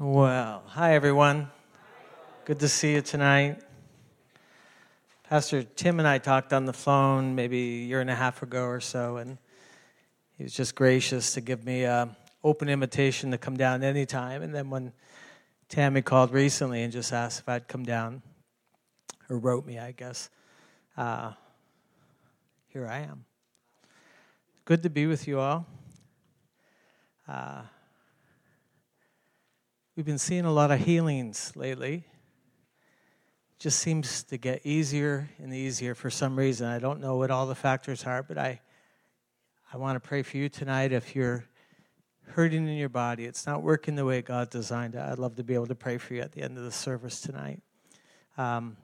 Well, hi everyone. Good to see you tonight. Pastor Tim and I talked on the phone maybe a year and a half ago or so, and he was just gracious to give me an open invitation to come down anytime. And then when Tammy called recently and just asked if I'd come down, or wrote me, I guess, uh, here I am. Good to be with you all. Uh, We've been seeing a lot of healings lately. It just seems to get easier and easier for some reason. I don't know what all the factors are, but I, I want to pray for you tonight. If you're hurting in your body, it's not working the way God designed it, I'd love to be able to pray for you at the end of the service tonight. Um,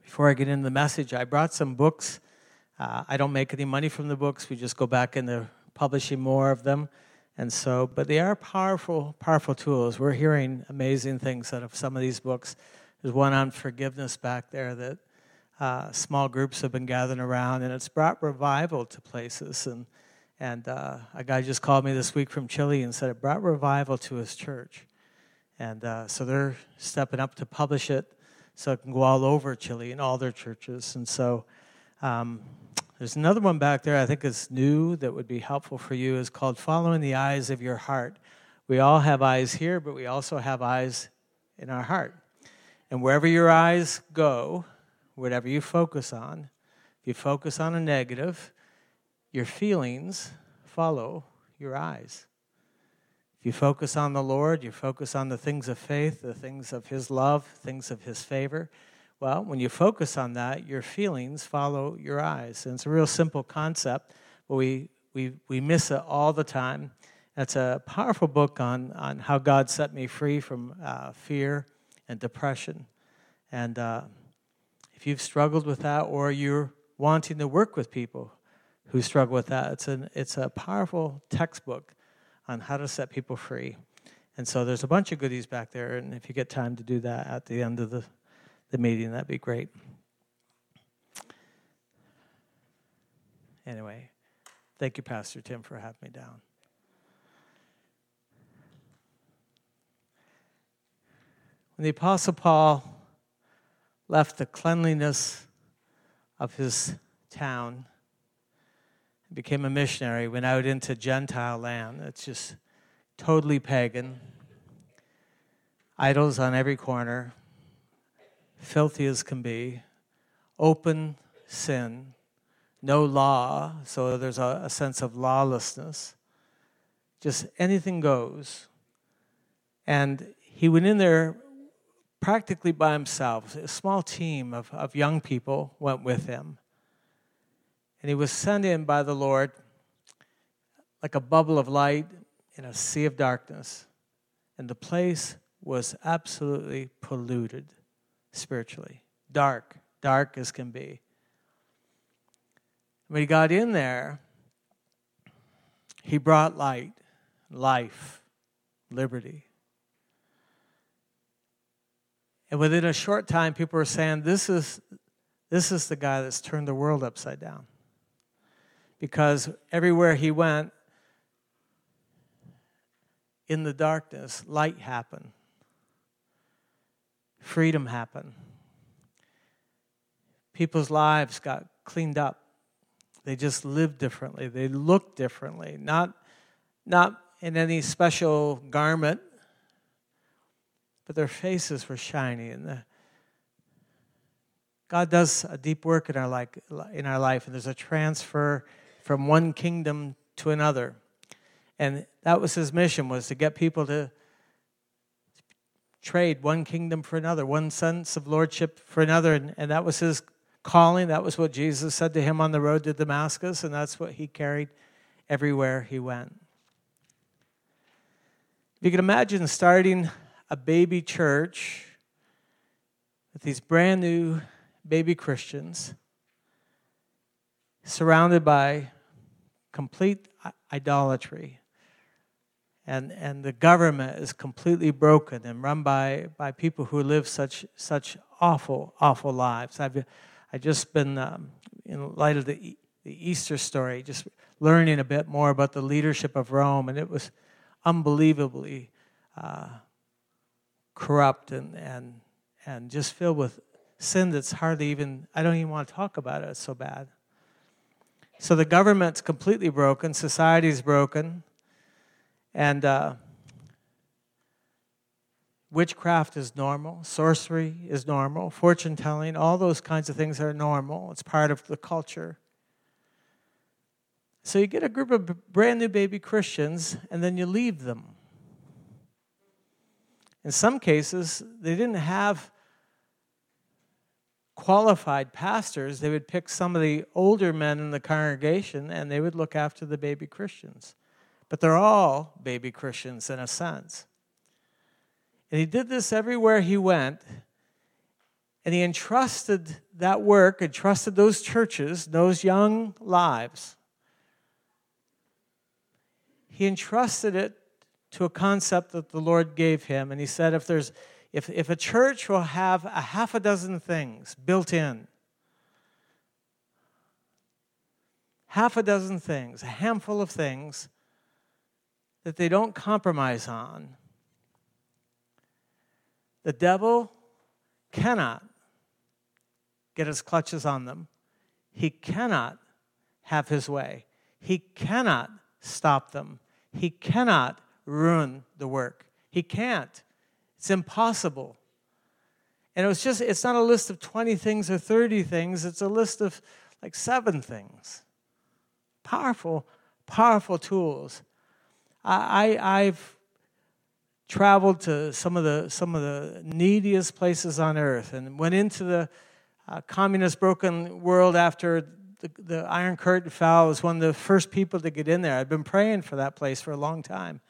before I get into the message, I brought some books. Uh, I don't make any money from the books, we just go back into publishing more of them. And so, but they are powerful, powerful tools. We're hearing amazing things out of some of these books. There's one on forgiveness back there that uh, small groups have been gathering around, and it's brought revival to places. And and uh, a guy just called me this week from Chile and said it brought revival to his church. And uh, so they're stepping up to publish it so it can go all over Chile in all their churches. And so um, there's another one back there I think is new that would be helpful for you is called Following the Eyes of Your Heart. We all have eyes here, but we also have eyes in our heart. And wherever your eyes go, whatever you focus on, if you focus on a negative, your feelings follow your eyes. If you focus on the Lord, you focus on the things of faith, the things of His love, things of His favor, well, when you focus on that, your feelings follow your eyes. And it's a real simple concept, but we, we, we miss it all the time. It's a powerful book on, on how God set me free from uh, fear and depression. And uh, if you've struggled with that or you're wanting to work with people who struggle with that, it's, an, it's a powerful textbook on how to set people free. And so there's a bunch of goodies back there, and if you get time to do that at the end of the the meeting. That'd be great. Anyway, thank you, Pastor Tim, for having me down. When the Apostle Paul left the cleanliness of his town and became a missionary, went out into Gentile land. It's just totally pagan. Idols on every corner filthy as can be, open sin, no law, so there's a, a sense of lawlessness. Just anything goes. And he went in there practically by himself. A small team of, of young people went with him. And he was sent in by the Lord like a bubble of light in a sea of darkness. And the place was absolutely polluted spiritually. Dark, dark as can be. When he got in there, he brought light, life, liberty. And within a short time, people were saying, This is, this is the guy that's turned the world upside down. Because everywhere he went, in the darkness, light happened freedom happened. People's lives got cleaned up. They just lived differently. They looked differently. Not, not in any special garment, but their faces were shiny. And the, God does a deep work in our, life, in our life, and there's a transfer from one kingdom to another. And that was his mission, was to get people to trade one kingdom for another, one sense of lordship for another. And, and that was his calling. That was what Jesus said to him on the road to Damascus, and that's what he carried everywhere he went. If you can imagine starting a baby church with these brand new baby Christians surrounded by complete idolatry and, and the government is completely broken and run by, by people who live such, such awful, awful lives. I've I just been, um, in light of the, the Easter story, just learning a bit more about the leadership of Rome, and it was unbelievably uh, corrupt and, and, and just filled with sin that's hardly even, I don't even want to talk about it, it's so bad. So the government's completely broken, society's broken, and uh, witchcraft is normal, sorcery is normal, fortune telling, all those kinds of things are normal. It's part of the culture. So you get a group of brand new baby Christians, and then you leave them. In some cases, they didn't have qualified pastors. They would pick some of the older men in the congregation and they would look after the baby Christians. But they're all baby Christians in a sense. And he did this everywhere he went. And he entrusted that work, entrusted those churches, those young lives he entrusted it to a concept that the Lord gave him. And he said, if, there's, if, if a church will have a half a dozen things built in, half a dozen things, a handful of things that they don't compromise on, the devil cannot get his clutches on them. He cannot have his way. He cannot stop them. He cannot ruin the work. He can't. It's impossible. And it was just, it's not a list of 20 things or 30 things, it's a list of like seven things. Powerful, powerful tools. I, I've traveled to some of the some of the neediest places on earth and went into the uh, communist broken world after the, the Iron Curtain fell. I was one of the first people to get in there. I'd been praying for that place for a long time.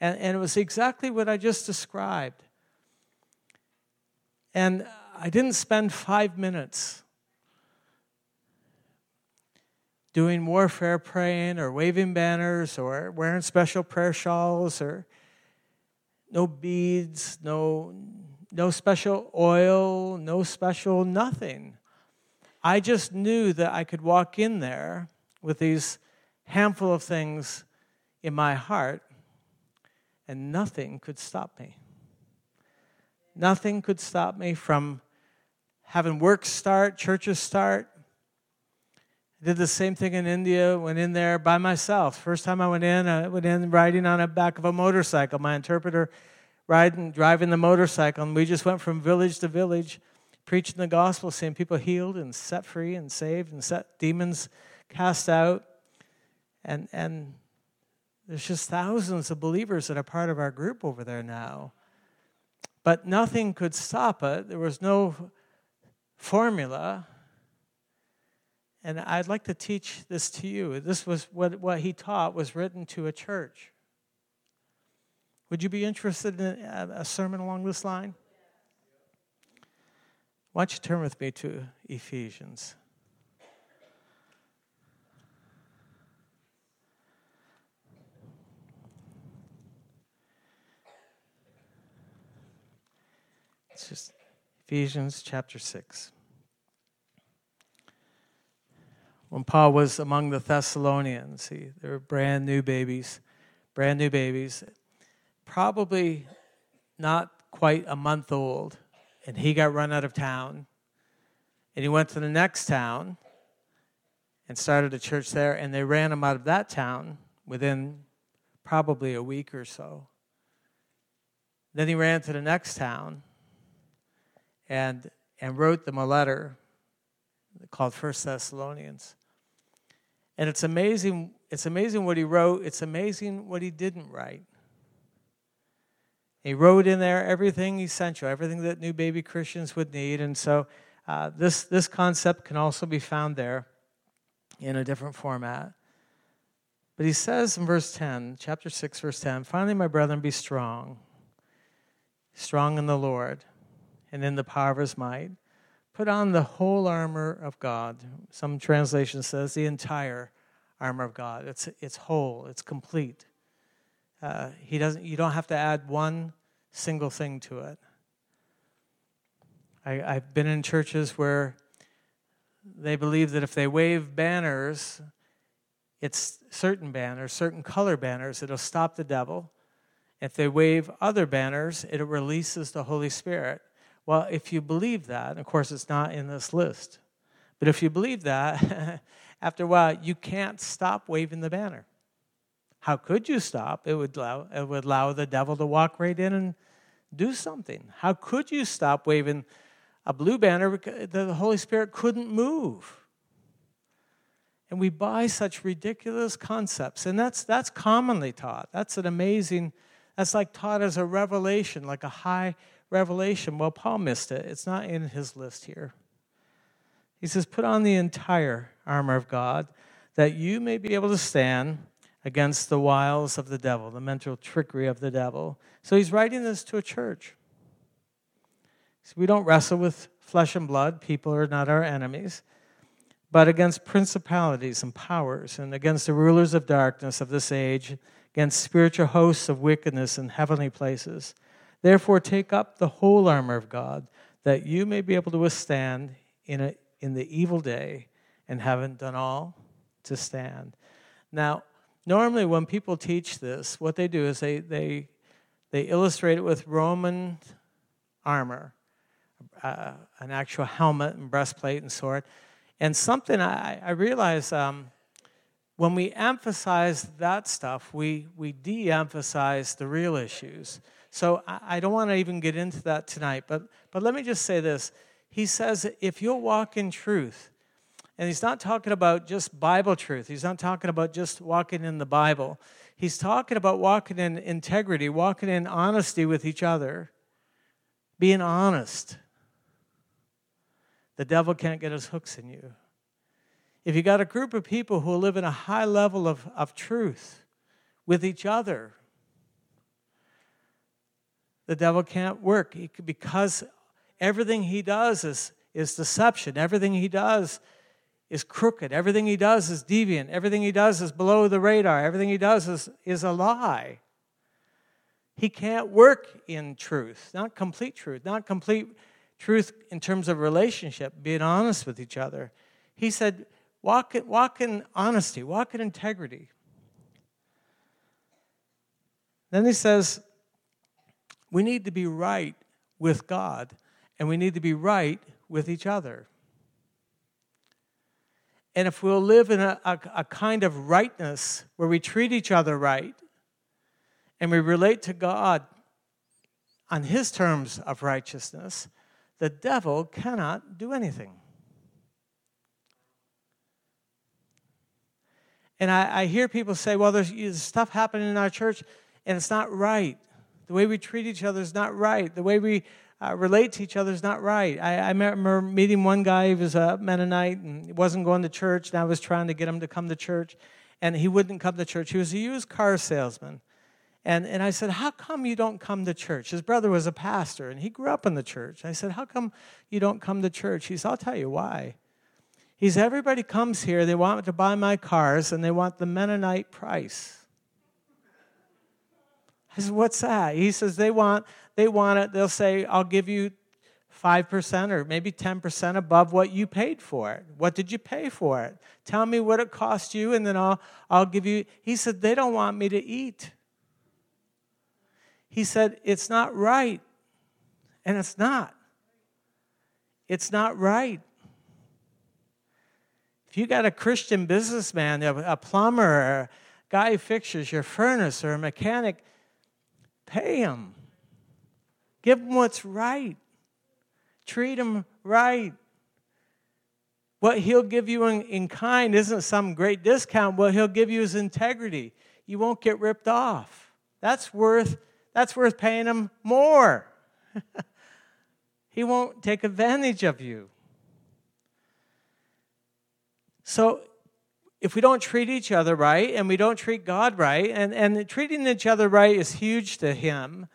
And, and it was exactly what I just described. And I didn't spend five minutes doing warfare praying or waving banners or wearing special prayer shawls or no beads, no, no special oil, no special nothing. I just knew that I could walk in there with these handful of things in my heart and nothing could stop me. Nothing could stop me from having work start, churches start. I did the same thing in India, went in there by myself. First time I went in, I went in riding on the back of a motorcycle. My interpreter riding, driving the motorcycle, and we just went from village to village preaching the gospel, seeing people healed and set free and saved and set demons cast out. And, and there's just thousands of believers that are part of our group over there now. But nothing could stop it. There was no formula. And I'd like to teach this to you. This was what, what he taught was written to a church. Would you be interested in a sermon along this line? Why don't you turn with me to Ephesians? It's just Ephesians chapter 6. When Paul was among the Thessalonians, he, they were brand new babies, brand new babies, probably not quite a month old and he got run out of town. And he went to the next town and started a church there, and they ran him out of that town within probably a week or so. Then he ran to the next town and, and wrote them a letter called First Thessalonians. And it's amazing, it's amazing what he wrote, it's amazing what he didn't write. He wrote in there everything essential, everything that new baby Christians would need. And so uh, this, this concept can also be found there in a different format. But he says in verse 10, chapter 6, verse 10, finally, my brethren, be strong, strong in the Lord and in the power of his might. Put on the whole armor of God. Some translation says the entire armor of God. It's, it's whole, it's complete. Uh, he doesn't, you don't have to add one single thing to it. I, I've been in churches where they believe that if they wave banners, it's certain banners, certain color banners, it'll stop the devil. If they wave other banners, it releases the Holy Spirit. Well, if you believe that, of course, it's not in this list, but if you believe that, after a while, you can't stop waving the banner. How could you stop? It would allow, it would allow the devil to walk right in and do something. How could you stop waving a blue banner? The Holy Spirit couldn't move. And we buy such ridiculous concepts. And that's, that's commonly taught. That's an amazing, that's like taught as a revelation, like a high revelation. Well, Paul missed it. It's not in his list here. He says, Put on the entire armor of God that you may be able to stand against the wiles of the devil, the mental trickery of the devil. So he's writing this to a church. So we don't wrestle with flesh and blood, people are not our enemies, but against principalities and powers, and against the rulers of darkness of this age, against spiritual hosts of wickedness in heavenly places. Therefore, take up the whole armor of God, that you may be able to withstand in, a, in the evil day, and haven't done all to stand. Now, normally when people teach this, what they do is they, they, they illustrate it with Roman armor, uh, an actual helmet and breastplate and sword. And something I, I realize um, when we emphasize that stuff, we, we de emphasize the real issues. So I, I don't want to even get into that tonight, but, but let me just say this. He says, if you'll walk in truth, and he's not talking about just Bible truth. He's not talking about just walking in the Bible. He's talking about walking in integrity, walking in honesty with each other, being honest. The devil can't get his hooks in you. If you got a group of people who live in a high level of, of truth with each other, the devil can't work he, because everything he does is, is deception. Everything he does is crooked. Everything he does is deviant. Everything he does is below the radar. Everything he does is, is a lie. He can't work in truth, not complete truth, not complete truth in terms of relationship, being honest with each other. He said, walk, walk in honesty, walk in integrity. Then he says, we need to be right with God, and we need to be right with each other. And if we'll live in a, a, a, kind of rightness where we treat each other right and we relate to God on His terms of righteousness, the devil cannot do anything. And I, I hear people say, well, there's, there's stuff happening in our church and it's not right. The way we treat each other is not right. The way we uh, relate to each other is not right. I, I, remember meeting one guy, he was a Mennonite and wasn't going to church, and I was trying to get him to come to church, and he wouldn't come to church. He was a used car salesman. And, and I said, How come you don't come to church? His brother was a pastor, and he grew up in the church. I said, How come you don't come to church? He said, I'll tell you why. He said, Everybody comes here, they want to buy my cars, and they want the Mennonite price. I said, What's that? He says, They want they want it, they'll say, I'll give you 5% or maybe 10% above what you paid for it. What did you pay for it? Tell me what it cost you, and then I'll, I'll give you. He said, They don't want me to eat. He said, It's not right. And it's not. It's not right. If you got a Christian businessman, a plumber, a guy who fixes your furnace, or a mechanic, pay him. Give them what's right. Treat them right. What he'll give you in, in kind isn't some great discount. What he'll give you is integrity. You won't get ripped off. That's worth, that's worth paying him more. he won't take advantage of you. So if we don't treat each other right and we don't treat God right, and, and treating each other right is huge to him,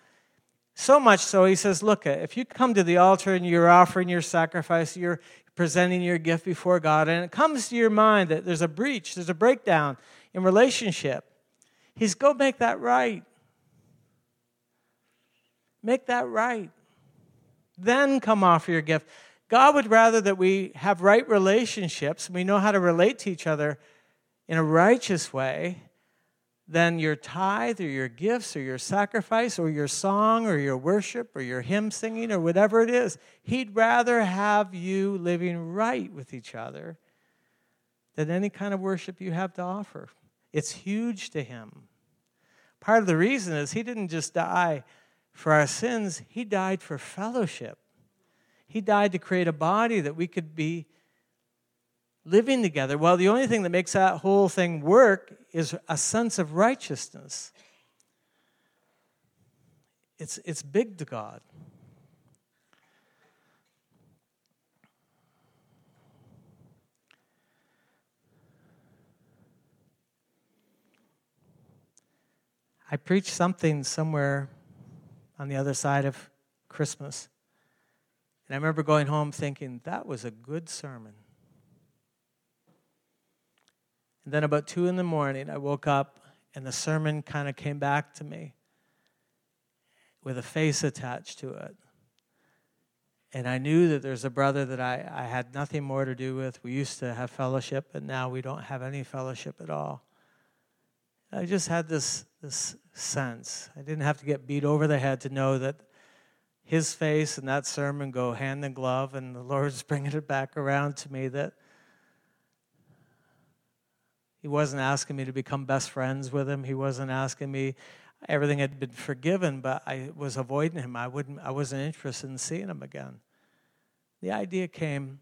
so much so, he says, Look, if you come to the altar and you're offering your sacrifice, you're presenting your gift before God, and it comes to your mind that there's a breach, there's a breakdown in relationship, he's go make that right. Make that right. Then come offer your gift. God would rather that we have right relationships, we know how to relate to each other in a righteous way, than your tithe or your gifts or your sacrifice or your song or your worship or your hymn singing or whatever it is. He'd rather have you living right with each other than any kind of worship you have to offer. It's huge to him. Part of the reason is he didn't just die for our sins, he died for fellowship. He died to create a body that we could be living together. Well, the only thing that makes that whole thing work is a sense of righteousness. It's, it's big to God. I preached something somewhere on the other side of Christmas. And I remember going home thinking, that was a good sermon. And then about two in the morning, I woke up and the sermon kind of came back to me with a face attached to it. And I knew that there's a brother that I, I had nothing more to do with. We used to have fellowship, but now we don't have any fellowship at all. I just had this, this sense. I didn't have to get beat over the head to know that his face and that sermon go hand in glove, and the Lord's bringing it back around to me that he wasn't asking me to become best friends with him. He wasn't asking me. Everything had been forgiven, but I was avoiding him. I wouldn't. I wasn't interested in seeing him again. The idea came.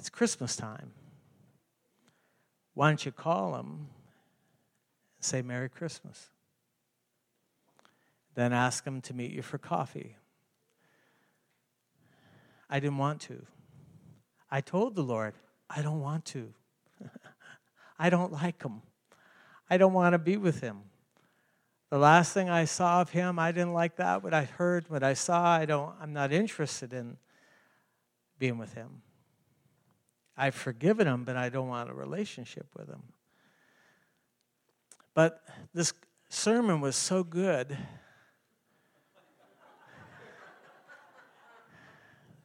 It's Christmas time. Why don't you call him and say Merry Christmas? Then ask him to meet you for coffee. I didn't want to. I told the Lord, I don't want to. I don't like him. I don't want to be with him. The last thing I saw of him, I didn't like that. What I heard, what I saw, I don't, I'm not interested in being with him. I've forgiven him, but I don't want a relationship with him. But this sermon was so good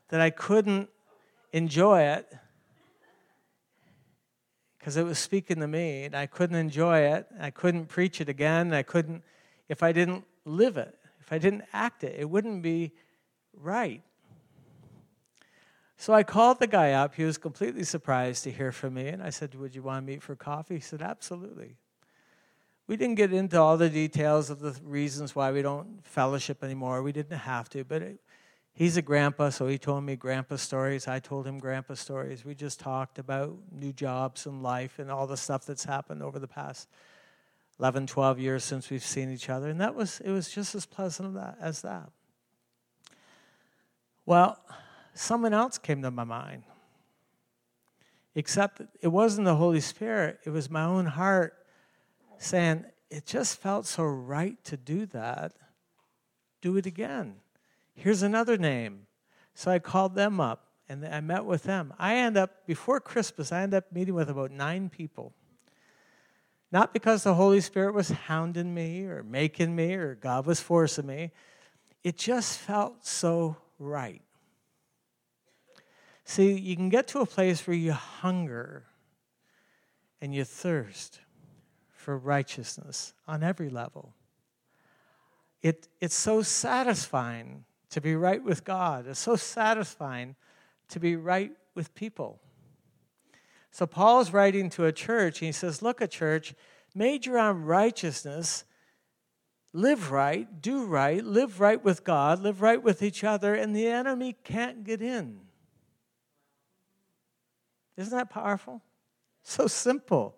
that I couldn't enjoy it because it was speaking to me and I couldn't enjoy it. I couldn't preach it again. I couldn't, if I didn't live it, if I didn't act it, it wouldn't be right. So I called the guy up. He was completely surprised to hear from me. And I said, Would you want to meet for coffee? He said, Absolutely. We didn't get into all the details of the reasons why we don't fellowship anymore. We didn't have to, but it, he's a grandpa, so he told me grandpa stories. I told him grandpa stories. We just talked about new jobs and life and all the stuff that's happened over the past 11, 12 years since we've seen each other. And that was, it was just as pleasant as that. Well, someone else came to my mind. Except it wasn't the Holy Spirit, it was my own heart saying, it just felt so right to do that. Do it again. Here's another name. So I called them up and I met with them. I end up, before Christmas, I end up meeting with about nine people. Not because the Holy Spirit was hounding me or making me or God was forcing me. It just felt so right. See, you can get to a place where you hunger and you thirst for righteousness on every level. It, it's so satisfying to be right with God. It's so satisfying to be right with people. So Paul is writing to a church, and he says, Look, a church, major on righteousness, live right, do right, live right with God, live right with each other, and the enemy can't get in. Isn't that powerful? So simple.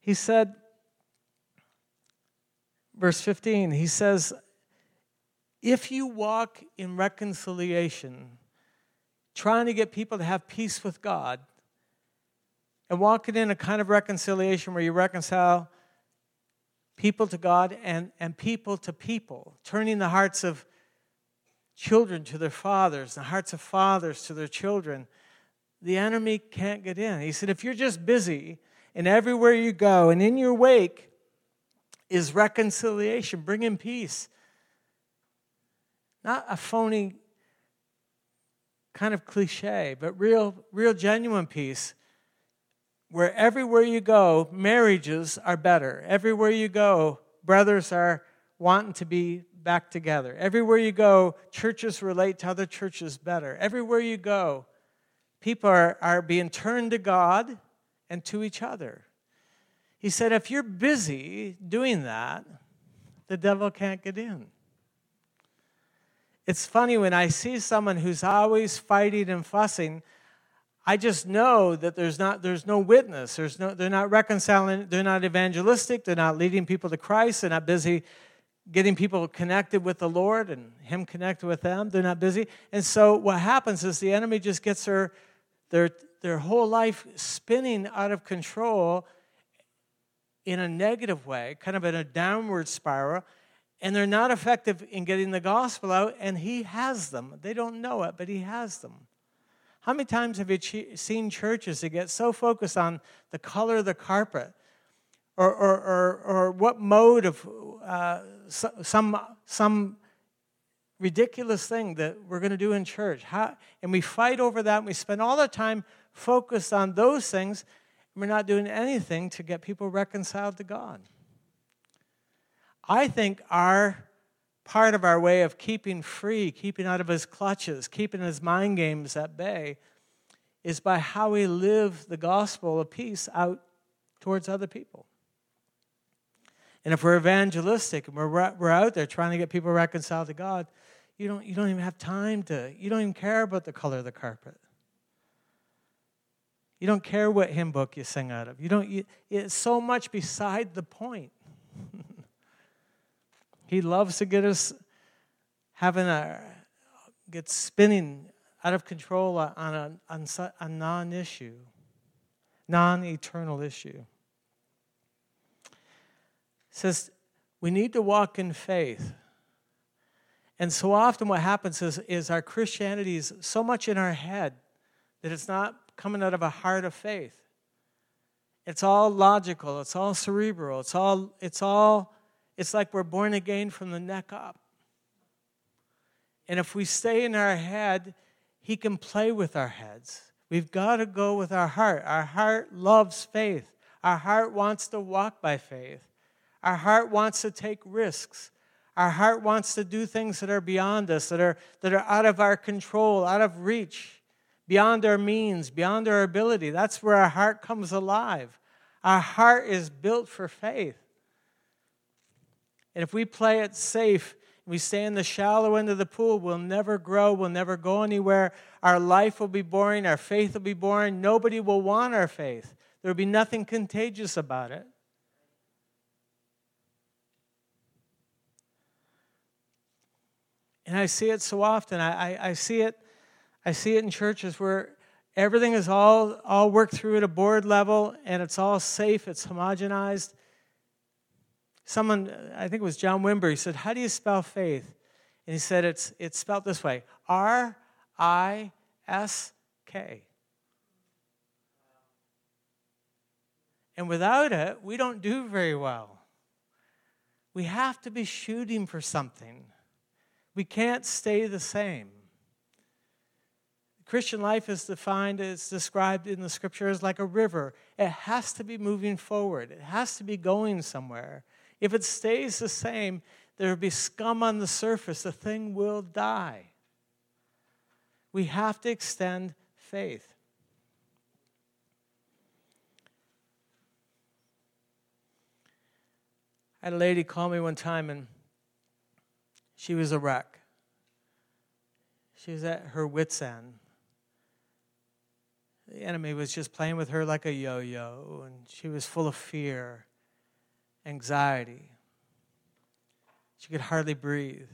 He said, verse 15, he says, If you walk in reconciliation, trying to get people to have peace with God, and walking in a kind of reconciliation where you reconcile people to God and, and people to people, turning the hearts of children to their fathers, the hearts of fathers to their children, the enemy can't get in. He said, if you're just busy and everywhere you go and in your wake is reconciliation, bringing peace. Not a phony kind of cliche, but real, real genuine peace. where everywhere you go, marriages are better. Everywhere you go, brothers are wanting to be back together. Everywhere you go, churches relate to other churches better. Everywhere you go, people are, are being turned to God and to each other. He said, if you're busy doing that, the devil can't get in. It's funny when I see someone who's always fighting and fussing, I just know that there's not there's no witness. There's no they're not reconciling, they're not evangelistic, they're not leading people to Christ, they're not busy getting people connected with the Lord and him connected with them. They're not busy. And so what happens is the enemy just gets their their their whole life spinning out of control in a negative way, kind of in a downward spiral, and they're not effective in getting the gospel out, and he has them. They don't know it, but he has them. How many times have you seen churches that get so focused on the color of the carpet or, or, or, or what mode of uh, some, some ridiculous thing that we're going to do in church? How, and we fight over that, and we spend all the time focused on those things, we're not doing anything to get people reconciled to God. I think our part of our way of keeping free, keeping out of his clutches, keeping his mind games at bay, is by how we live the gospel of peace out towards other people. And if we're evangelistic and we're, we're out there trying to get people reconciled to God, you don't, you don't even have time to, you don't even care about the color of the carpet. You don't care what hymn book you sing out of. You don't, you, it's so much beside the point. he loves to get us having a, get spinning out of control on a, on a non issue, non eternal issue. It says we need to walk in faith. And so often, what happens is, is our Christianity is so much in our head that it's not coming out of a heart of faith. It's all logical, it's all cerebral, it's all, it's all, it's like we're born again from the neck up. And if we stay in our head, He can play with our heads. We've got to go with our heart. Our heart loves faith. Our heart wants to walk by faith. Our heart wants to take risks. Our heart wants to do things that are beyond us, that are, that are out of our control, out of reach beyond our means, beyond our ability. That's where our heart comes alive. Our heart is built for faith. And if we play it safe, we stay in the shallow end of the pool, we'll never grow, we'll never go anywhere. Our life will be boring, our faith will be boring. Nobody will want our faith. There will be nothing contagious about it. And I see it so often. I, I, I see it I see it in churches where everything is all, all worked through at a board level and it's all safe, it's homogenized. Someone, I think it was John Wimber, he said, How do you spell faith? And he said, It's, it's spelled this way R I S K. And without it, we don't do very well. We have to be shooting for something. We can't stay the same. Christian life is defined, it's described in the scriptures like a river. It has to be moving forward, it has to be going somewhere. If it stays the same, there will be scum on the surface. The thing will die. We have to extend faith. I had a lady call me one time and she was a wreck. She was at her wits' end. The enemy was just playing with her like a yo yo, and she was full of fear, anxiety. She could hardly breathe.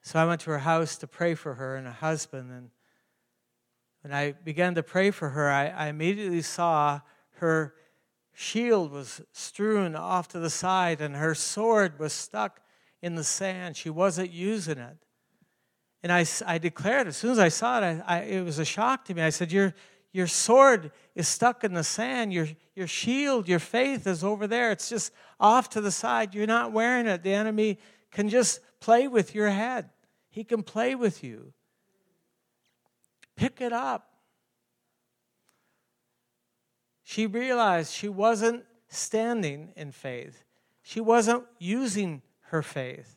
So I went to her house to pray for her and her husband. And when I began to pray for her, I, I immediately saw her shield was strewn off to the side and her sword was stuck in the sand. She wasn't using it. And I, I declared, as soon as I saw it, I, I, it was a shock to me. I said, your, your sword is stuck in the sand. Your, your shield, your faith is over there. It's just off to the side. You're not wearing it. The enemy can just play with your head, he can play with you. Pick it up. She realized she wasn't standing in faith, she wasn't using her faith.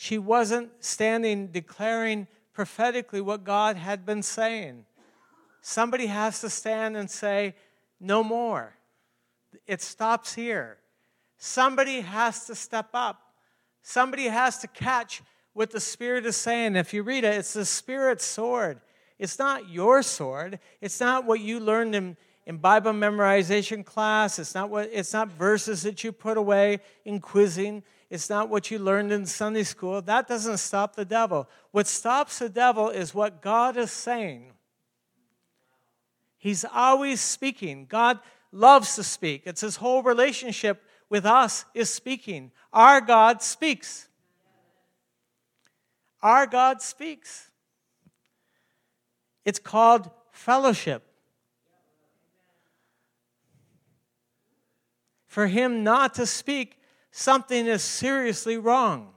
She wasn't standing declaring prophetically what God had been saying. Somebody has to stand and say, No more. It stops here. Somebody has to step up. Somebody has to catch what the Spirit is saying. If you read it, it's the Spirit's sword. It's not your sword. It's not what you learned in, in Bible memorization class. It's not, what, it's not verses that you put away in quizzing. It's not what you learned in Sunday school. That doesn't stop the devil. What stops the devil is what God is saying. He's always speaking. God loves to speak. It's his whole relationship with us is speaking. Our God speaks. Our God speaks. It's called fellowship. For him not to speak, something is seriously wrong.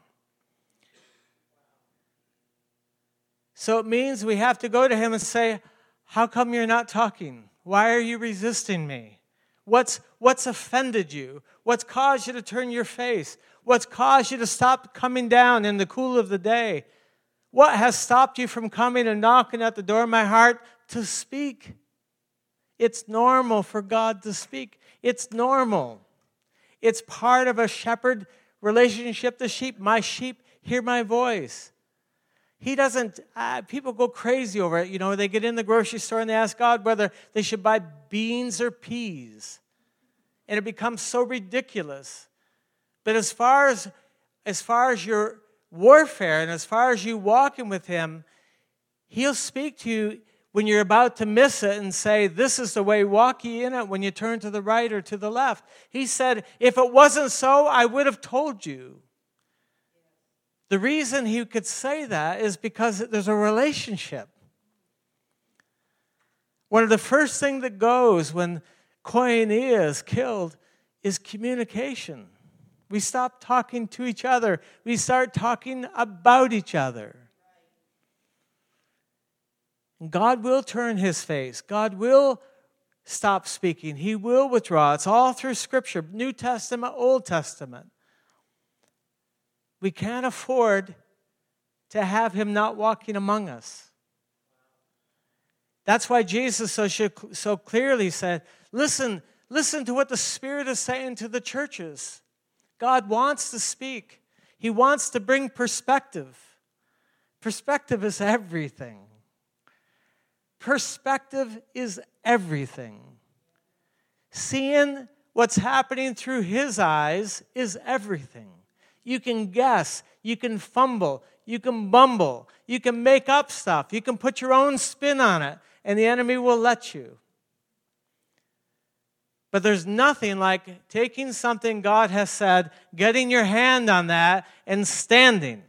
So it means we have to go to him and say, How come you're not talking? Why are you resisting me? What's, what's offended you? What's caused you to turn your face? What's caused you to stop coming down in the cool of the day? What has stopped you from coming and knocking at the door of my heart to speak? It's normal for God to speak. It's normal. It's part of a shepherd relationship to sheep. My sheep hear my voice. He doesn't, uh, people go crazy over it. You know, they get in the grocery store and they ask God whether they should buy beans or peas. And it becomes so ridiculous. But as far as, as far as your warfare and as far as you walking with Him, He'll speak to you when you're about to miss it and say, This is the way, walk ye in it when you turn to the right or to the left. He said, If it wasn't so, I would have told you. The reason he could say that is because there's a relationship. One of the first things that goes when koinonia is killed is communication. We stop talking to each other, we start talking about each other. God will turn his face. God will stop speaking. He will withdraw. It's all through Scripture New Testament, Old Testament. We can't afford to have him not walking among us. That's why Jesus so, so clearly said, Listen, listen to what the Spirit is saying to the churches. God wants to speak, He wants to bring perspective. Perspective is everything. Perspective is everything. Seeing what's happening through His eyes is everything. You can guess, you can fumble, you can bumble, you can make up stuff, you can put your own spin on it, and the enemy will let you. But there's nothing like taking something God has said, getting your hand on that, and standing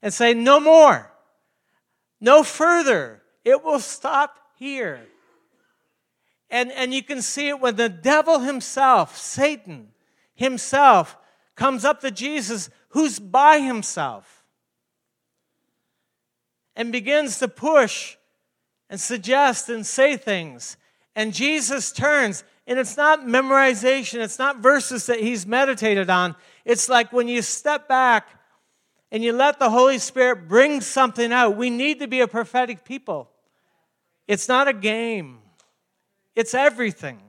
and say, No more, no further. It will stop here. And, and you can see it when the devil himself, Satan himself, comes up to Jesus, who's by himself, and begins to push and suggest and say things. And Jesus turns, and it's not memorization, it's not verses that he's meditated on. It's like when you step back and you let the Holy Spirit bring something out. We need to be a prophetic people. It's not a game, it's everything.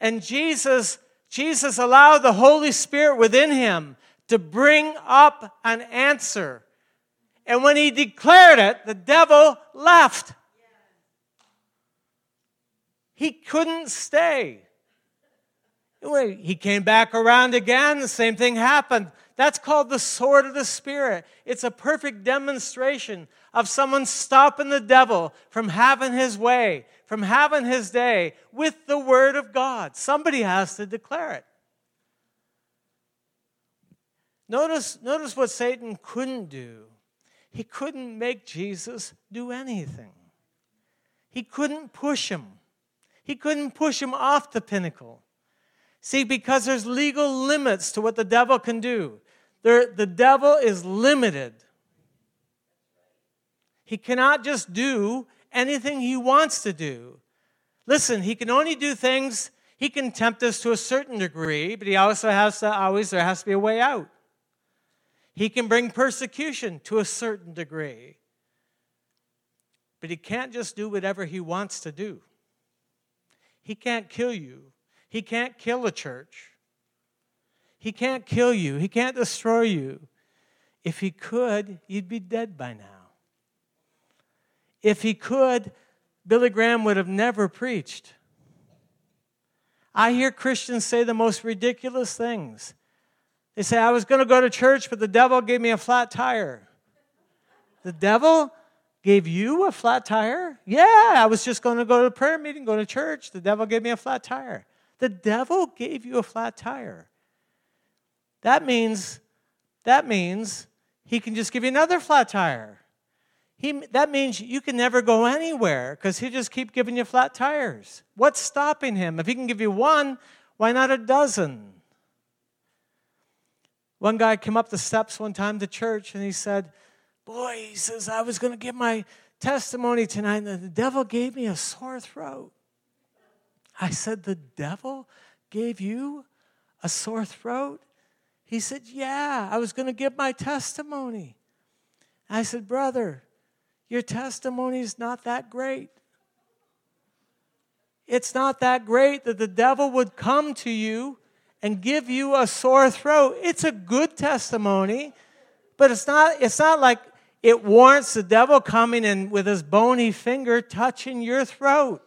And Jesus Jesus allowed the Holy Spirit within him to bring up an answer. And when he declared it, the devil left. He couldn't stay. He came back around again, the same thing happened. That's called the sword of the Spirit. It's a perfect demonstration of someone stopping the devil from having his way, from having his day with the Word of God. Somebody has to declare it. Notice, notice what Satan couldn't do. He couldn't make Jesus do anything. He couldn't push him. He couldn't push him off the pinnacle. See, because there's legal limits to what the devil can do. There, the devil is limited. He cannot just do anything he wants to do. Listen, he can only do things, he can tempt us to a certain degree, but he also has to always, there has to be a way out. He can bring persecution to a certain degree, but he can't just do whatever he wants to do. He can't kill you, he can't kill a church. He can't kill you. He can't destroy you. If he could, you'd be dead by now. If he could, Billy Graham would have never preached. I hear Christians say the most ridiculous things. They say, I was going to go to church, but the devil gave me a flat tire. The devil gave you a flat tire? Yeah, I was just going to go to a prayer meeting, go to church. The devil gave me a flat tire. The devil gave you a flat tire. That means, that means he can just give you another flat tire. He, that means you can never go anywhere because he'll just keep giving you flat tires. What's stopping him? If he can give you one, why not a dozen? One guy came up the steps one time to church and he said, Boy, he says, I was going to give my testimony tonight and the devil gave me a sore throat. I said, The devil gave you a sore throat? He said, Yeah, I was going to give my testimony. I said, Brother, your testimony is not that great. It's not that great that the devil would come to you and give you a sore throat. It's a good testimony, but it's not, it's not like it warrants the devil coming and with his bony finger touching your throat.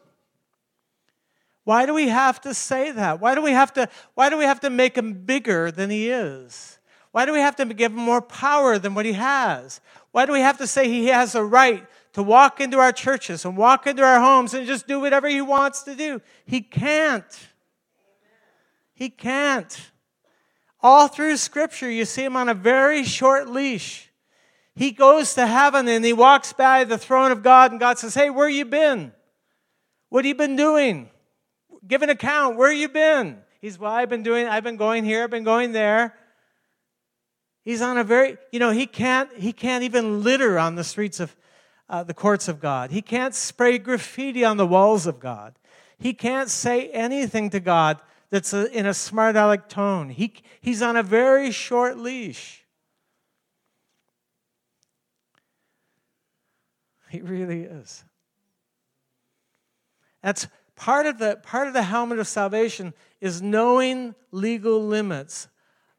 Why do we have to say that? Why do we have to, why do we have to make him bigger than he is? Why do we have to give him more power than what he has? Why do we have to say he has a right to walk into our churches and walk into our homes and just do whatever he wants to do? He can't. He can't. All through Scripture, you see him on a very short leash. He goes to heaven and he walks by the throne of God, and God says, Hey, where you been? What have you been doing? give an account. Where you been? He's, well, I've been doing, I've been going here, I've been going there. He's on a very, you know, he can't, he can't even litter on the streets of uh, the courts of God. He can't spray graffiti on the walls of God. He can't say anything to God that's a, in a smart aleck tone. He, he's on a very short leash. He really is. That's part of the part of the helmet of salvation is knowing legal limits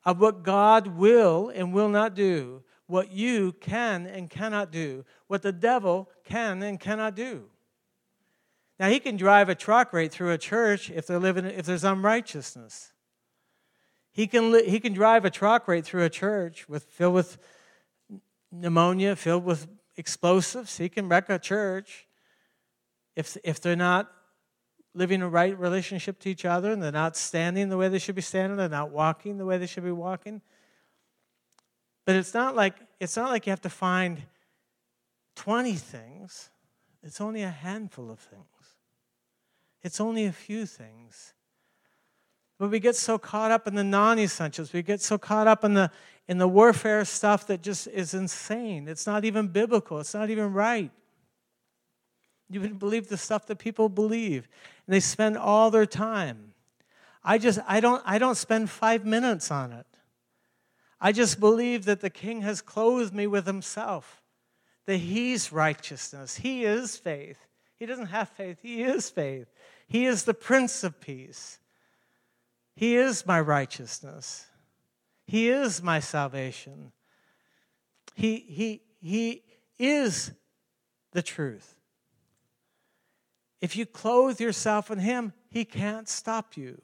of what God will and will not do, what you can and cannot do, what the devil can and cannot do. Now he can drive a truck right through a church if they're living if there's unrighteousness. He can li- he can drive a truck right through a church with filled with pneumonia, filled with explosives. He can wreck a church if if they're not living a right relationship to each other and they're not standing the way they should be standing, they're not walking the way they should be walking. But it's not like it's not like you have to find 20 things. It's only a handful of things. It's only a few things. But we get so caught up in the non-essentials. We get so caught up in the in the warfare stuff that just is insane. It's not even biblical. It's not even right. You wouldn't believe the stuff that people believe. And they spend all their time. I just I don't I don't spend 5 minutes on it. I just believe that the king has clothed me with himself. That he's righteousness. He is faith. He doesn't have faith. He is faith. He is the prince of peace. He is my righteousness. He is my salvation. He, he, he is the truth. If you clothe yourself in Him, He can't stop you.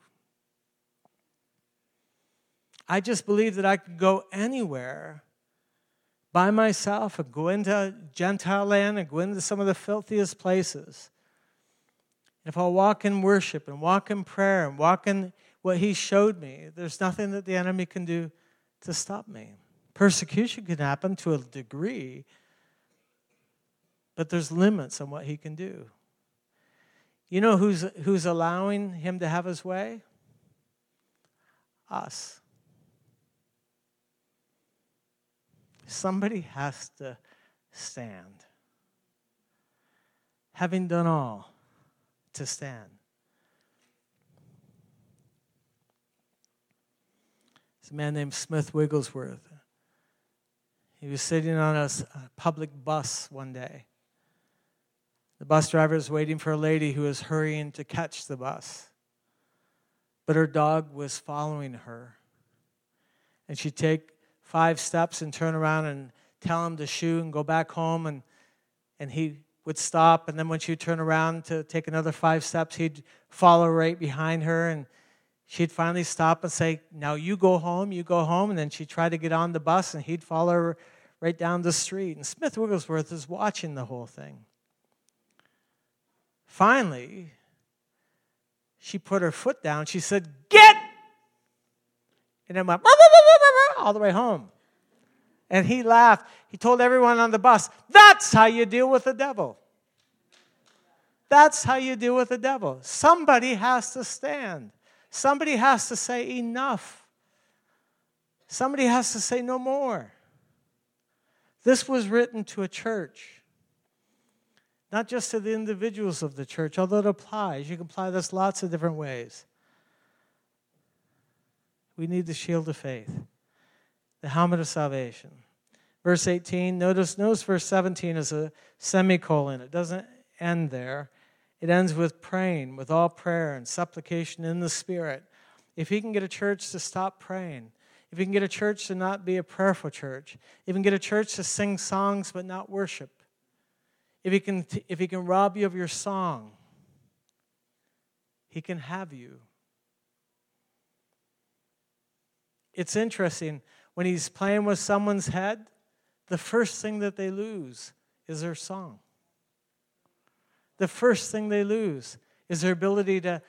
I just believe that I could go anywhere by myself and go into Gentile land and go into some of the filthiest places. If I walk in worship and walk in prayer and walk in what He showed me, there's nothing that the enemy can do to stop me. Persecution can happen to a degree, but there's limits on what He can do. You know who's, who's allowing him to have his way? Us. Somebody has to stand. having done all to stand. It's a man named Smith Wigglesworth. He was sitting on a, public bus one day. The bus driver is waiting for a lady who is hurrying to catch the bus. But her dog was following her. And she'd take five steps and turn around and tell him to shoo and go back home. And, and he would stop. And then when she'd turn around to take another five steps, he'd follow right behind her. And she'd finally stop and say, Now you go home, you go home. And then she'd try to get on the bus and he'd follow her right down the street. And Smith Wigglesworth is watching the whole thing. Finally, she put her foot down. She said, Get! And then went all the way home. And he laughed. He told everyone on the bus, That's how you deal with the devil. That's how you deal with the devil. Somebody has to stand. Somebody has to say enough. Somebody has to say no more. This was written to a church, not just to the individuals of the church, although it applies. You can apply this lots of different ways. We need the shield of faith, the helmet of salvation. Verse 18, notice, notice verse 17 is a semicolon. It doesn't end there. It ends with praying, with all prayer and supplication in the Spirit. If he can get a church to stop praying, if he can get a church to not be a prayerful church, if he can get a church to sing songs but not worship, if he can, if he can rob you of your song, he can have you. It's interesting when he's playing with someone's head, the first thing that they lose is their song the first thing they lose is their ability to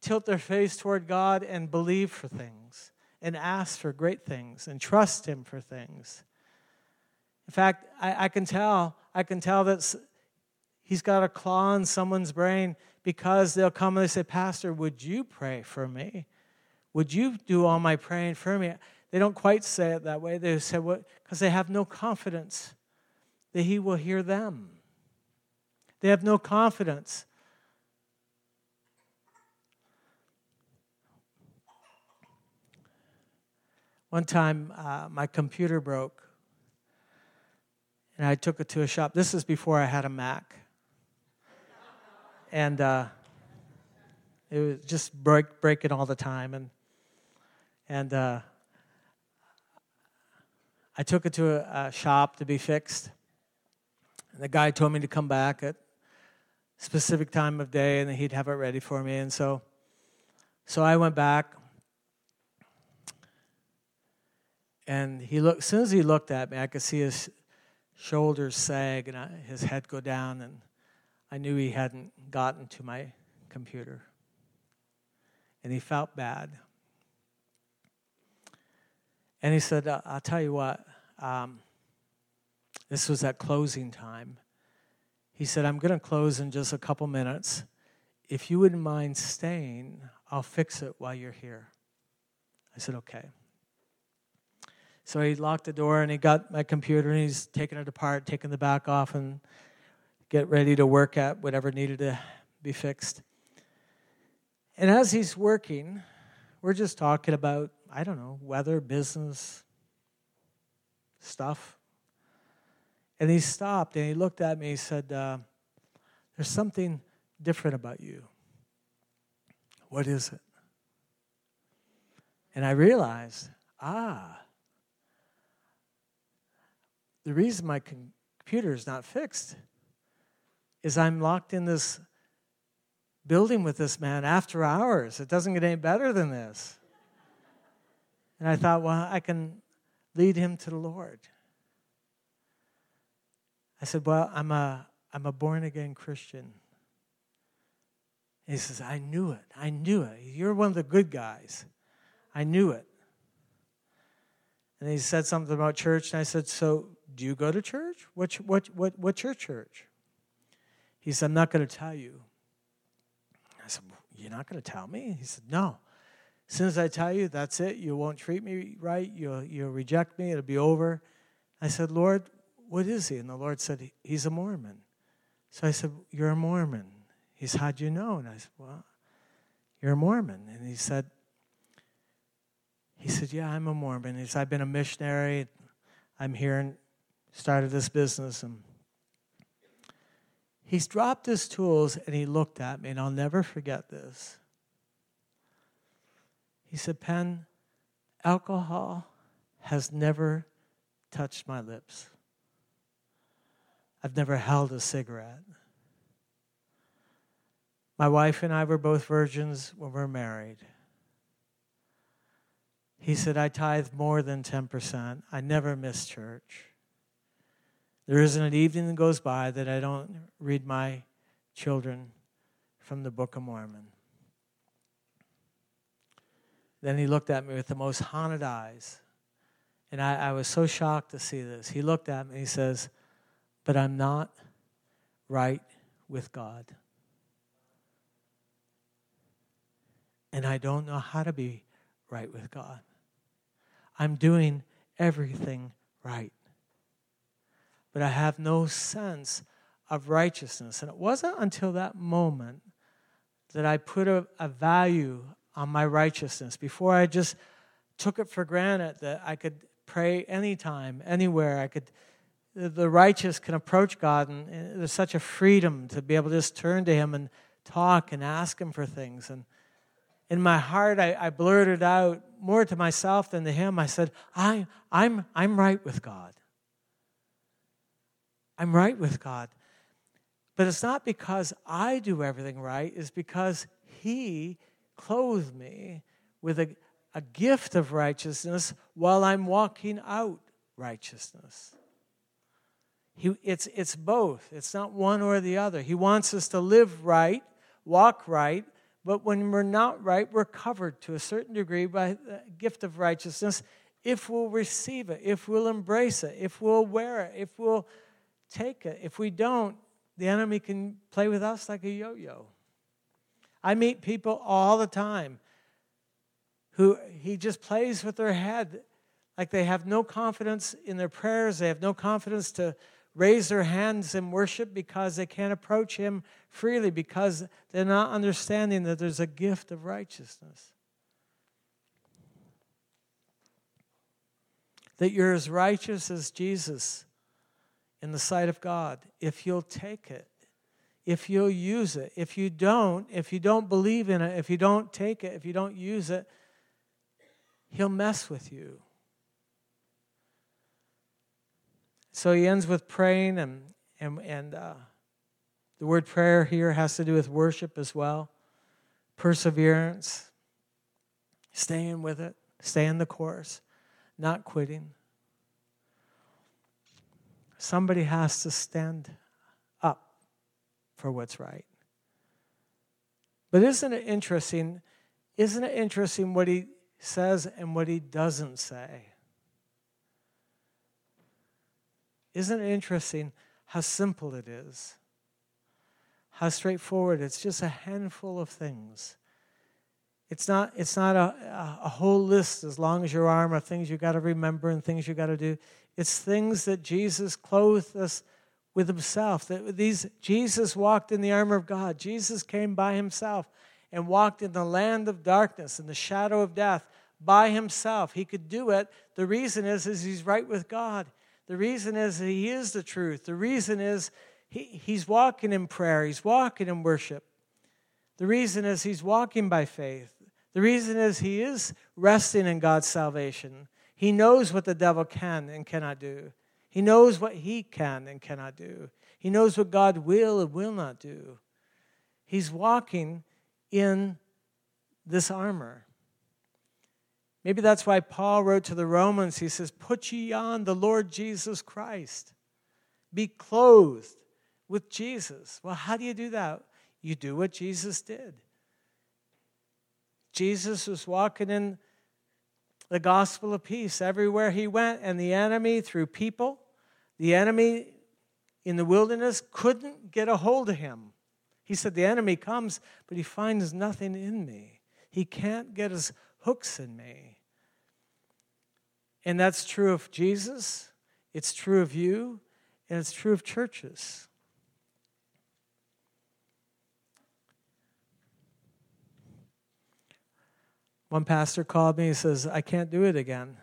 tilt their face toward God and believe for things and ask for great things and trust Him for things. In fact, I, I can tell, I can tell that he's got a claw in someone's brain because they'll come and they say, Pastor, would you pray for me? Would you do all my praying for me? They don't quite say it that way. They say, what? Because they have no confidence that he will hear them. They have no confidence. One time, uh, my computer broke, and I took it to a shop. This is before I had a Mac. And uh, it was just break, breaking all the time. And, and uh, I took it to a, a shop to be fixed. And the guy told me to come back at a specific time of day and he'd have it ready for me and so so i went back and he looked as soon as he looked at me i could see his shoulders sag and his head go down and i knew he hadn't gotten to my computer and he felt bad and he said i'll tell you what um, this was at closing time he said, I'm going to close in just a couple minutes. If you wouldn't mind staying, I'll fix it while you're here. I said, okay. So he locked the door and he got my computer and he's taking it apart, taking the back off, and get ready to work at whatever needed to be fixed. And as he's working, we're just talking about, I don't know, weather, business, stuff. And he stopped and he looked at me. He said, uh, There's something different about you. What is it? And I realized, ah, the reason my computer is not fixed is I'm locked in this building with this man after hours. It doesn't get any better than this. And I thought, well, I can lead him to the Lord. I said, Well, I'm a, I'm a born again Christian. And he says, I knew it. I knew it. You're one of the good guys. I knew it. And he said something about church, and I said, So do you go to church? What, what, what, what's your church? He said, I'm not going to tell you. I said, You're not going to tell me? He said, No. As soon as I tell you, that's it. You won't treat me right. You'll, you'll reject me. It'll be over. I said, Lord, what is he? And the Lord said, He's a Mormon. So I said, You're a Mormon. He said, How'd you know? And I said, Well, you're a Mormon. And he said, he said, Yeah, I'm a Mormon. He said, I've been a missionary. I'm here and started this business. And he's dropped his tools and he looked at me, and I'll never forget this. He said, "Pen, alcohol has never touched my lips. I've never held a cigarette. My wife and I were both virgins when we were married. He said, I tithe more than 10%. I never miss church. There isn't an evening that goes by that I don't read my children from the Book of Mormon. Then he looked at me with the most haunted eyes. And I, I was so shocked to see this. He looked at me and he says, But I'm not right with God. And I don't know how to be right with God. I'm doing everything right. But I have no sense of righteousness. And it wasn't until that moment that I put a, a value on my righteousness. Before I just took it for granted that I could pray anytime, anywhere. I could, the righteous can approach God, and there's such a freedom to be able to just turn to Him and talk and ask Him for things. And in my heart, I, I blurted out more to myself than to Him. I said, I, I'm, I'm right with God. I'm right with God. But it's not because I do everything right, it's because He clothed me with a, a gift of righteousness while I'm walking out righteousness. He, it's, it's both. It's not one or the other. He wants us to live right, walk right, but when we're not right, we're covered to a certain degree by the gift of righteousness if we'll receive it, if we'll embrace it, if we'll wear it, if we'll take it. If we don't, the enemy can play with us like a yo yo. I meet people all the time who he just plays with their head like they have no confidence in their prayers, they have no confidence to raise their hands in worship because they can't approach him freely because they're not understanding that there's a gift of righteousness. That you're as righteous as Jesus in the sight of God if you'll take it if you'll use it. If you don't, if you don't believe in it, if you don't take it, if you don't use it, he'll mess with you. So he ends with praying, and, and, and uh, the word prayer here has to do with worship as well, perseverance, staying with it, staying the course, not quitting. Somebody has to stand up for what's right. But isn't it interesting? Isn't it interesting what he says and what he doesn't say? Isn't it interesting how simple it is? How straightforward. It's just a handful of things. It's not, it's not a, a whole list as long as your arm of things you got to remember and things you got to do. It's things that Jesus clothed us with himself. That these Jesus walked in the armor of God. Jesus came by himself and walked in the land of darkness and the shadow of death by himself. He could do it. The reason is, is he's right with God. The reason is he is the truth. The reason is he, he's walking in prayer. He's walking in worship. The reason is he's walking by faith. The reason is he is resting in God's salvation. He knows what the devil can and cannot do. He knows what he can and cannot do. He knows what God will and will not do. He's walking in this armor. Maybe that's why Paul wrote to the Romans, he says, Put ye on the Lord Jesus Christ. Be clothed with Jesus. Well, how do you do that? You do what Jesus did. Jesus was walking in the gospel of peace everywhere he went, and the enemy, through people, the enemy in the wilderness couldn't get a hold of him. He said, The enemy comes, but he finds nothing in me. He can't get his hooks in me. And that's true of Jesus, it's true of you, and it's true of churches. One pastor called me, he says, I can't do it again.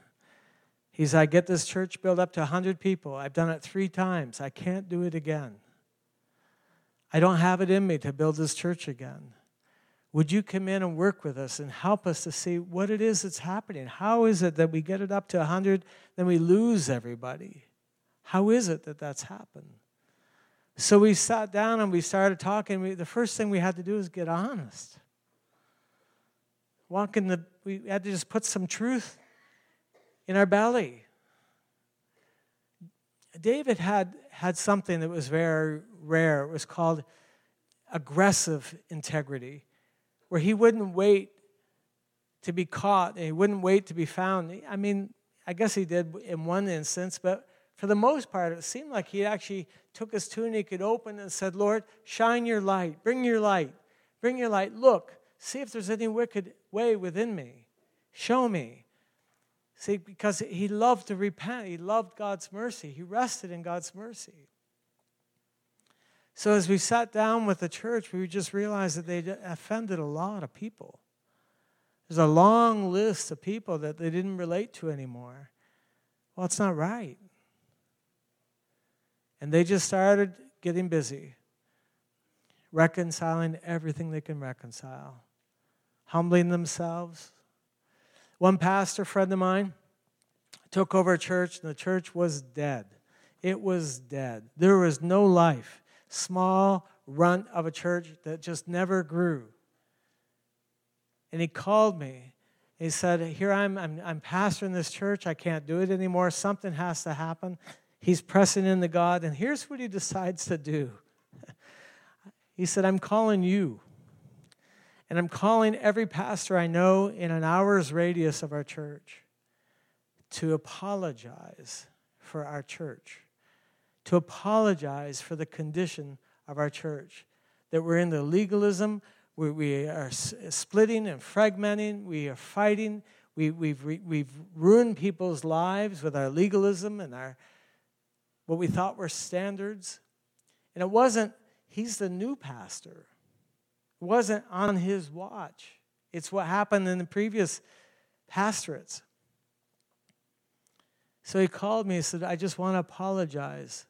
He said, I get this church built up to 100 people. I've done it three times. I can't do it again. I don't have it in me to build this church again. Would you come in and work with us and help us to see what it is that's happening? How is it that we get it up to 100, then we lose everybody? How is it that that's happened? So we sat down and we started talking. The first thing we had to do is get honest. Walk in the, we had to just put some truth in our belly. David had, had something that was very rare. It was called aggressive integrity, where he wouldn't wait to be caught and he wouldn't wait to be found. I mean, I guess he did in one instance, but for the most part, it seemed like he actually took his tunic and opened and said, Lord, shine your light, bring your light, bring your light. Look, see if there's any wicked way within me. Show me. See, because he loved to repent, he loved God's mercy, he rested in God's mercy. So as we sat down with the church, we just realized that they offended a lot of people. There's a long list of people that they didn't relate to anymore. Well, it's not right. And they just started getting busy, reconciling everything they can reconcile, humbling themselves. One pastor friend of mine took over a church, and the church was dead. It was dead. There was no life small runt of a church that just never grew. And he called me. He said, Here I'm, I'm, I'm pastoring this church. I can't do it anymore. Something has to happen. He's pressing into God. And here's what he decides to do He said, I'm calling you. And I'm calling every pastor I know in an hour's radius of our church to apologize for our church to apologize for the condition of our church. That we're in the legalism, we, we are splitting and fragmenting, we are fighting, we, we've, we've ruined people's lives with our legalism and our what we thought were standards. And it wasn't, he's the new pastor. Wasn't on his watch. It's what happened in the previous pastorates. So he called me and said, I just want to apologize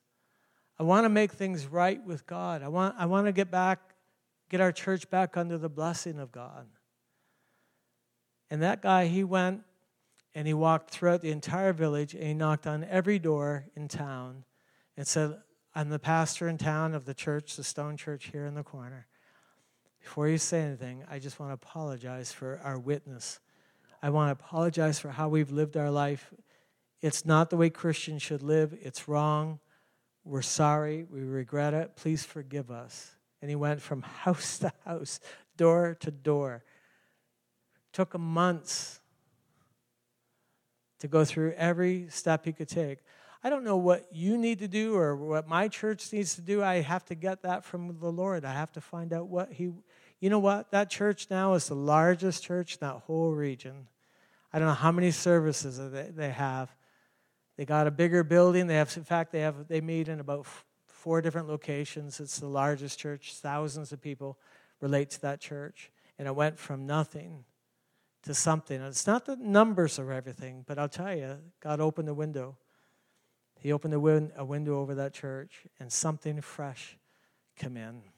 I want to make things right with God. I want, I want to get back, get our church back under the blessing of God. And that guy, he went and he walked throughout the entire village and he knocked on every door in town and said, I'm the pastor in town of the church, the stone church here in the corner. Before you say anything, I just want to apologize for our witness. I want to apologize for how we've lived our life. It's not the way Christians should live, it's wrong. We're sorry. We regret it. Please forgive us. And he went from house to house, door to door. Took him months to go through every step he could take. I don't know what you need to do or what my church needs to do. I have to get that from the Lord. I have to find out what he. You know what? That church now is the largest church in that whole region. I don't know how many services they have. They got a bigger building. They have, in fact, they have they meet in about four different locations. It's the largest church. Thousands of people relate to that church, and it went from nothing to something. And it's not the numbers are everything, but I'll tell you, God opened a window. He opened a, win- a window over that church, and something fresh came in.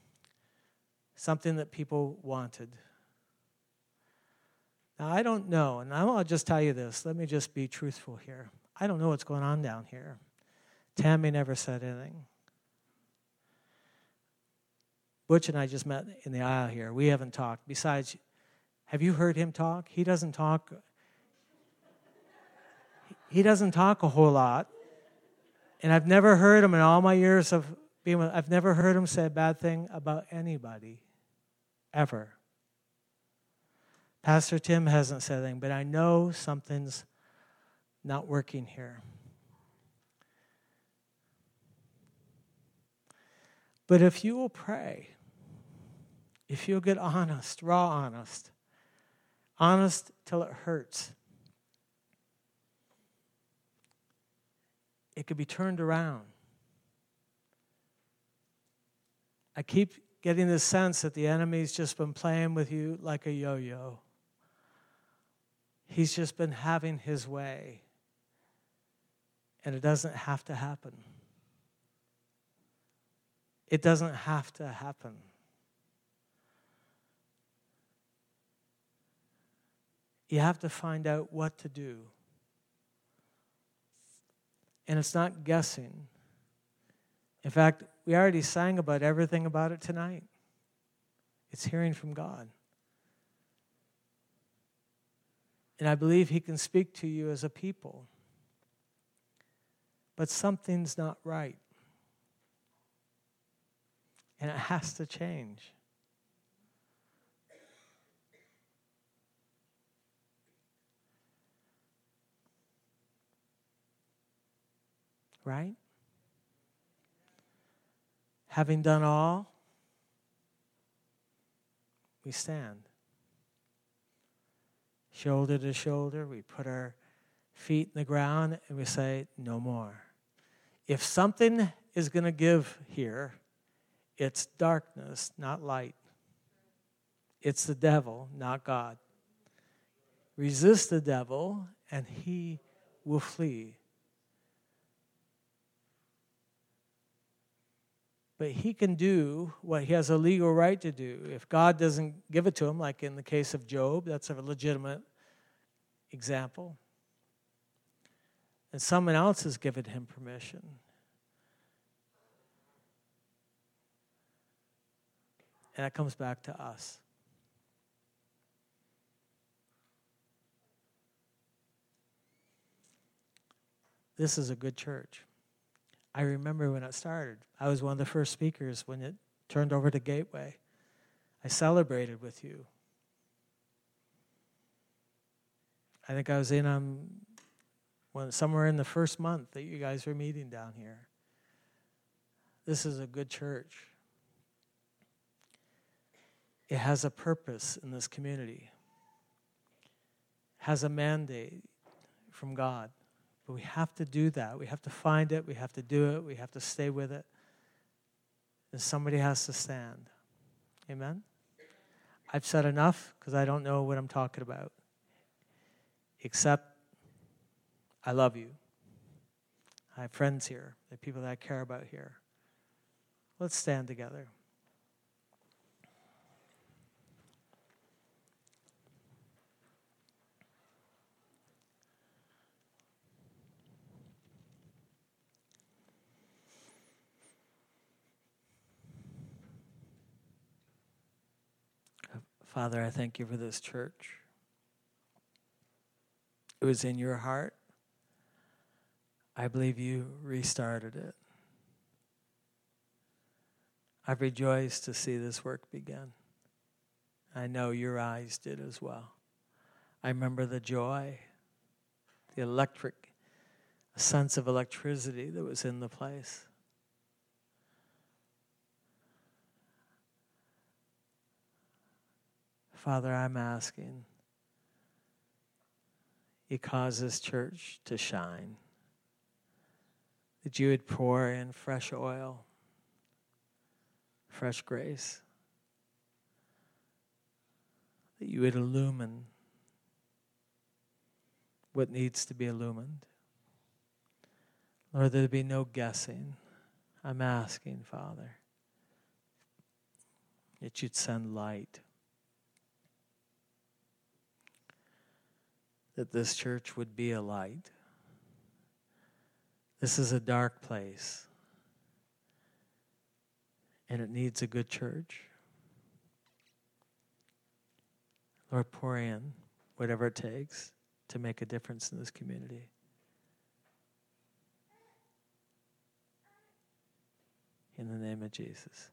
Something that people wanted. Now, I don't know, and I'll just tell you this. Let me just be truthful here. I don't know what's going on down here. Tammy never said anything. Butch and I just met in the aisle here. We haven't talked. Besides, have you heard him talk? He doesn't talk. He doesn't talk a whole lot. And I've never heard him in all my years of being with, I've never heard him say a bad thing about anybody, ever. Pastor Tim hasn't said anything, but I know something's not working here. But if you will pray, if you'll get honest, raw honest, honest till it hurts, it could be turned around. I keep getting the sense that the enemy's just been playing with you like a yo yo. He's just been having his way. And it doesn't have to happen. It doesn't have to happen. You have to find out what to do. And it's not guessing. In fact, we already sang about everything about it tonight. It's hearing from God. And I believe He can speak to you as a people. But something's not right. And it has to change. Right? Having done all, we stand. Shoulder to shoulder, we put our feet in the ground and we say, No more. If something is going to give here, it's darkness, not light. It's the devil, not God. Resist the devil, and he will flee. But he can do what he has a legal right to do. If God doesn't give it to him, like in the case of Job, that's a legitimate example. And someone else has given him permission. And that comes back to us. This is a good church. I remember when it started. I was one of the first speakers when it turned over to Gateway. I celebrated with you. I think I was in um, when, somewhere in the first month that you guys were meeting down here. This is a good church. It has a purpose in this community, has a mandate from God. But we have to do that. We have to find it. We have to do it. We have to stay with it. And somebody has to stand. Amen? I've said enough because I don't know what I'm talking about. Except I love you. I have friends here, the people that I care about here. Let's stand together. Father, I thank you for this church. It was in your heart. I believe you restarted it. I've rejoiced to see this work begin. I know your eyes did as well. I remember the joy, the electric, sense of electricity that was in the place. Father, I'm asking you cause this church to shine, that you would pour in fresh oil, fresh grace, that you would illumine what needs to be illumined. Lord, there be no guessing. I'm asking, Father, that you'd send light. That this church would be a light. This is a dark place, and it needs a good church. Lord, pour in whatever it takes to make a difference in this community. In the name of Jesus.